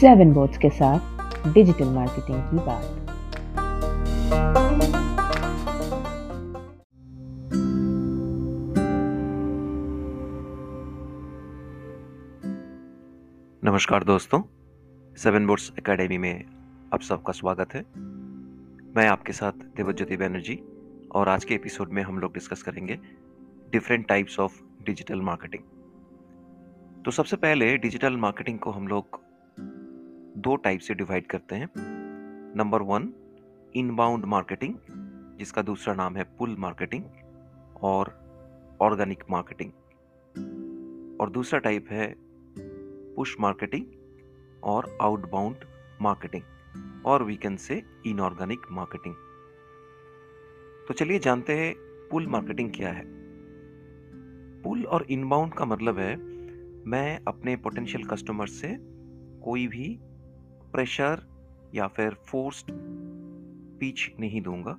Seven boards के साथ digital marketing की बात। नमस्कार दोस्तों सेवन बोर्ड्स एकेडमी में आप सबका स्वागत है। मैं आपके साथ देवज्योति बैनर्जी और आज के एपिसोड में हम लोग डिस्कस करेंगे different types of digital marketing तो सबसे पहले डिजिटल मार्केटिंग को हम लोग दो टाइप से डिवाइड करते हैं। नंबर वन इनबाउंड मार्केटिंग जिसका दूसरा नाम है पुल मार्केटिंग और ऑर्गेनिक मार्केटिंग और दूसरा टाइप है पुश मार्केटिंग और आउटबाउंड मार्केटिंग और we can say inorganic marketing तो चलिए जानते हैं पुल मार्केटिंग क्या है। पुल और इनबाउंड का मतलब है, मैं अपने पोटेंशियल कस्टमर से कोई भी प्रेशर या फिर फोर्स्ड पीच नहीं दूँगा।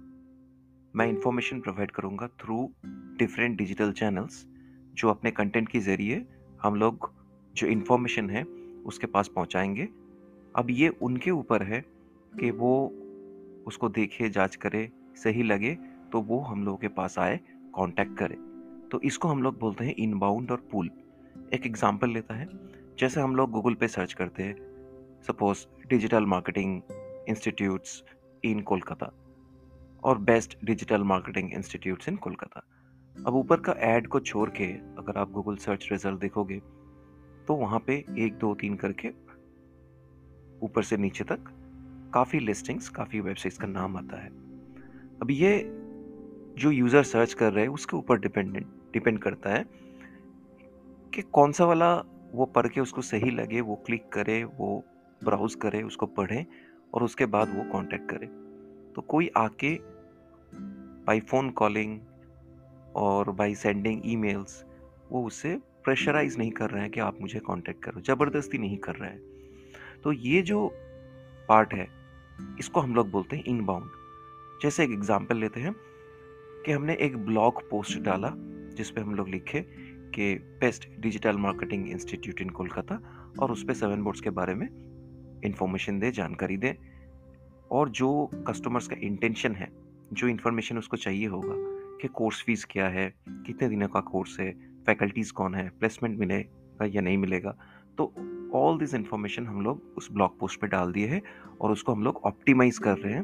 मैं इंफॉर्मेशन प्रोवाइड करूँगा थ्रू डिफरेंट डिजिटल चैनल्स जो अपने कंटेंट के ज़रिए हम लोग जो इन्फॉर्मेशन है, उसके पास पहुंचाएँगे। अब ये उनके ऊपर है कि वो उसको देखे, जाँच करे, सही लगे तो वो हम लोगों के पास आए कांटेक्ट करे। तो इसको हम लोग बोलते हैं इनबाउंड और पुल एक एग्जांपल लेता है। जैसे हम लोग गूगल पे सर्च करते हैं suppose digital marketing institutes in Kolkata और best digital marketing institutes in Kolkata. अब ऊपर का ऐड को छोड़ के अगर आप गूगल सर्च रिज़ल्ट देखोगे तो वहाँ पे एक, दो, तीन करके ऊपर से नीचे तक काफ़ी लिस्टिंग्स काफ़ी वेबसाइट्स का नाम आता है। अब ये जो यूज़र सर्च कर रहे हैं, उसके ऊपर डिपेंडेंट डिपेंड करता है कि कौन सा वाला वो पढ़ के उसको सही लगे, वो क्लिक करे, वो ब्राउज करे, उसको पढ़े और उसके बाद वो कांटेक्ट करे। तो कोई आके बाई फ़ोन कॉलिंग और बाई सेंडिंग ईमेल्स वो उससे प्रेशराइज नहीं कर रहे हैं कि आप मुझे कांटेक्ट करो, ज़बरदस्ती नहीं कर रहे हैं। तो ये जो पार्ट है, इसको हम लोग बोलते हैं इनबाउंड जैसे एक एग्जांपल लेते हैं कि हमने एक ब्लॉग पोस्ट डाला, जिस पे हम लोग लिखे कि best digital marketing institute in Kolkata और उस पर सेवन बोर्ड्स के बारे में इंफॉर्मेशन दे, जानकारी दे। और जो कस्टमर्स का इंटेंशन है, जो इन्फॉर्मेशन उसको चाहिए होगा कि कोर्स फ़ीस क्या है, कितने दिनों का कोर्स है फैकल्टीज़ कौन है प्लेसमेंट मिलेगा या नहीं मिलेगा तो ऑल दिस इंफॉर्मेशन हम लोग उस ब्लॉग पोस्ट पे डाल दिए हैं और उसको हम लोग ऑप्टिमाइज कर रहे हैं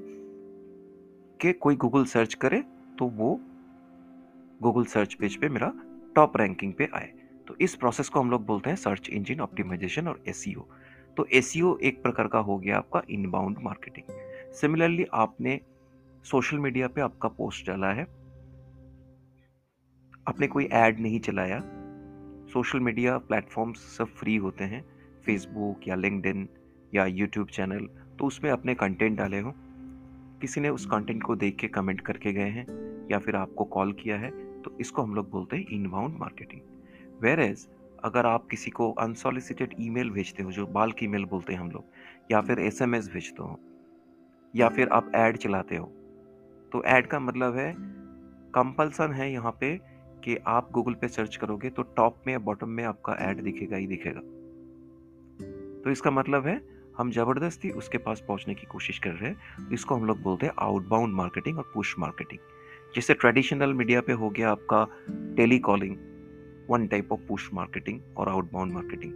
कि कोई गूगल सर्च करे तो वो गूगल सर्च पेज पे मेरा टॉप रैंकिंग पे आए। तो इस प्रोसेस को हम लोग बोलते हैं सर्च इंजन ऑप्टिमाइजेशन और एसईओ तो एस एक प्रकार का हो गया आपका इनबाउंड मार्केटिंग सिमिलरली आपने सोशल मीडिया पे आपका पोस्ट डाला है। आपने कोई ऐड नहीं चलाया। सोशल मीडिया प्लेटफॉर्म्स सब फ्री होते हैं। फेसबुक या लिंकडिन या यूट्यूब चैनल तो उसमें अपने कंटेंट डाले हो। किसी ने उस कंटेंट को देख के कमेंट करके गए हैं या फिर आपको कॉल किया है तो इसको हम लोग बोलते हैं इनबाउंड मार्केटिंग वेर एज अगर आप किसी को अनसॉलिसिटेड ईमेल भेजते हो, जो बाल्क ईमेल बोलते हैं हम लोग, या फिर एसएमएस भेजते हो, या फिर आप ऐड चलाते हो तो ऐड का मतलब है कंपल्सन है यहाँ पे कि आप गूगल पे सर्च करोगे तो टॉप में या बॉटम में आपका ऐड दिखेगा ही दिखेगा। तो इसका मतलब है, हम ज़बरदस्ती उसके पास पहुँचने की कोशिश कर रहे हैं। इसको हम लोग बोलते हैं आउटबाउंड मार्केटिंग और पुश मार्केटिंग जैसे ट्रेडिशनल मीडिया पे हो गया आपका tele calling one type of push marketing और outbound marketing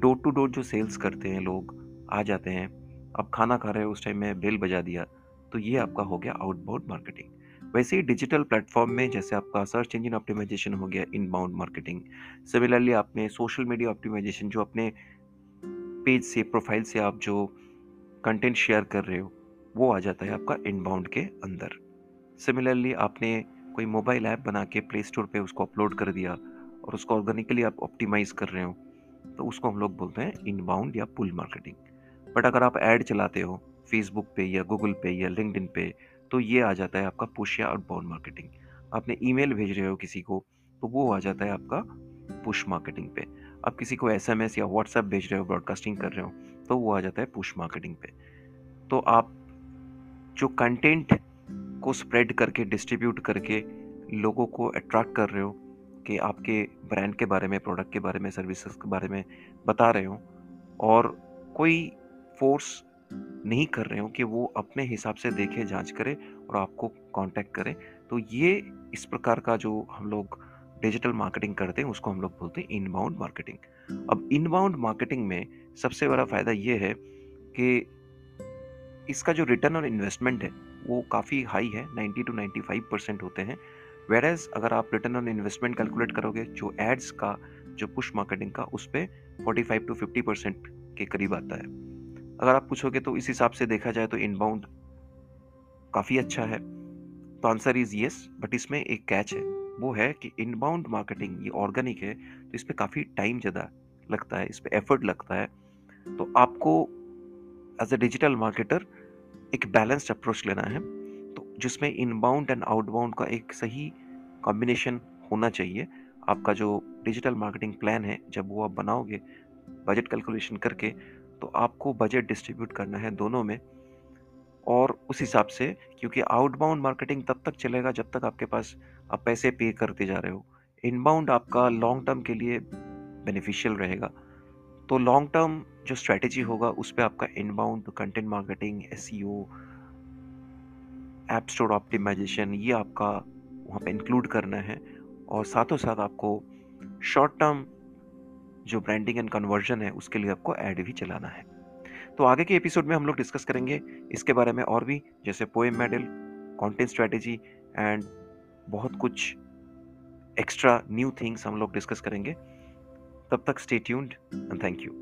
door to door जो सेल्स करते हैं लोग, आ जाते हैं। अब खाना खा रहे हो, उस टाइम में बेल बजा दिया तो ये आपका हो गया आउटबाउंड मार्केटिंग वैसे ही डिजिटल प्लेटफॉर्म में जैसे आपका सर्च इंजन ऑप्टिमाइजेशन हो गया इनबाउंड मार्केटिंग सिमिलरली आपने सोशल मीडिया ऑप्टिमाइजेशन जो अपने पेज से प्रोफ़ाइल से आप जो कंटेंट शेयर कर रहे हो, वो आ जाता है आपका इनबाउंड के अंदर. सिमिलरली आपने कोई मोबाइल ऐप बना के प्ले स्टोर पर उसको अपलोड कर दिया और उसको ऑर्गेनिकली आप ऑप्टिमाइज कर रहे हो तो उसको हम लोग बोलते हैं इनबाउंड या पुल मार्केटिंग बट अगर आप ऐड चलाते हो फेसबुक पे या गूगल पे या लिंकड पे तो ये आ जाता है आपका पुश या आउटबाउंड मार्केटिंग आपने ईमेल भेज रहे हो किसी को तो वो आ जाता है आपका पुश मार्केटिंग पे. आप किसी को एसएमएस या व्हाट्सएप भेज रहे हो ब्रॉडकास्टिंग कर रहे हो तो वो आ जाता है पुश मार्केटिंग पे. तो आप जो कंटेंट को स्प्रेड करके डिस्ट्रीब्यूट करके लोगों को अट्रैक्ट कर रहे हो कि आपके ब्रांड के बारे में प्रोडक्ट के बारे में सर्विसेज़ के बारे में बता रहे हो और कोई फोर्स नहीं कर रहे हो कि वो अपने हिसाब से देखे, जाँच करे और आपको कांटेक्ट करे। तो ये इस प्रकार का जो हम लोग डिजिटल मार्केटिंग करते हैं, उसको हम लोग बोलते हैं इनबाउंड मार्केटिंग अब इनबाउंड मार्केटिंग में सबसे बड़ा फ़ायदा ये है कि इसका जो रिटर्न ऑन इन्वेस्टमेंट है, वो काफ़ी हाई है 90 टू 95 परसेंट होते हैं। वेर एज अगर आप रिटर्न ऑन इन्वेस्टमेंट कैलकुलेट करोगे जो एड्स का जो पुश मार्केटिंग का उस पर forty five to fifty percent के करीब आता है। अगर आप पूछोगे तो इस हिसाब से देखा जाए तो इनबाउंड काफ़ी अच्छा है। तो आंसर इज़ येस बट इसमें एक कैच है। वो है कि इनबाउंड मार्केटिंग ये ऑर्गेनिक है तो इस पर काफ़ी टाइम ज़्यादा लगता है इस पर एफर्ट लगता है। तो आपको एज अ डिजिटल मार्केटर एक बैलेंस्ड अप्रोच लेना है। जिसमें इनबाउंड एंड आउटबाउंड का एक सही कॉम्बिनेशन होना चाहिए। आपका जो डिजिटल मार्केटिंग प्लान है, जब वो आप बनाओगे बजट कैलकुलेशन करके तो आपको बजट डिस्ट्रीब्यूट करना है दोनों में। और उस हिसाब से, क्योंकि आउटबाउंड मार्केटिंग तब तक चलेगा जब तक आपके पास आप पैसे पे करते जा रहे हो। इनबाउंड आपका लॉन्ग टर्म के लिए बेनिफिशियल रहेगा। तो लॉन्ग टर्म जो स्ट्रेटेजी होगा, उस पर आपका inbound content marketing SEO app store optimisation ये आपका वहाँ पे इंक्लूड करना है और साथों साथ आपको शॉर्ट टर्म जो ब्रांडिंग एंड कन्वर्जन है, उसके लिए आपको ऐड भी चलाना है। तो आगे के एपिसोड में हम लोग डिस्कस करेंगे, इसके बारे में और भी, जैसे poem medal content strategy and बहुत कुछ एक्स्ट्रा न्यू थिंग्स हम लोग डिस्कस करेंगे। तब तक stay tuned and thank you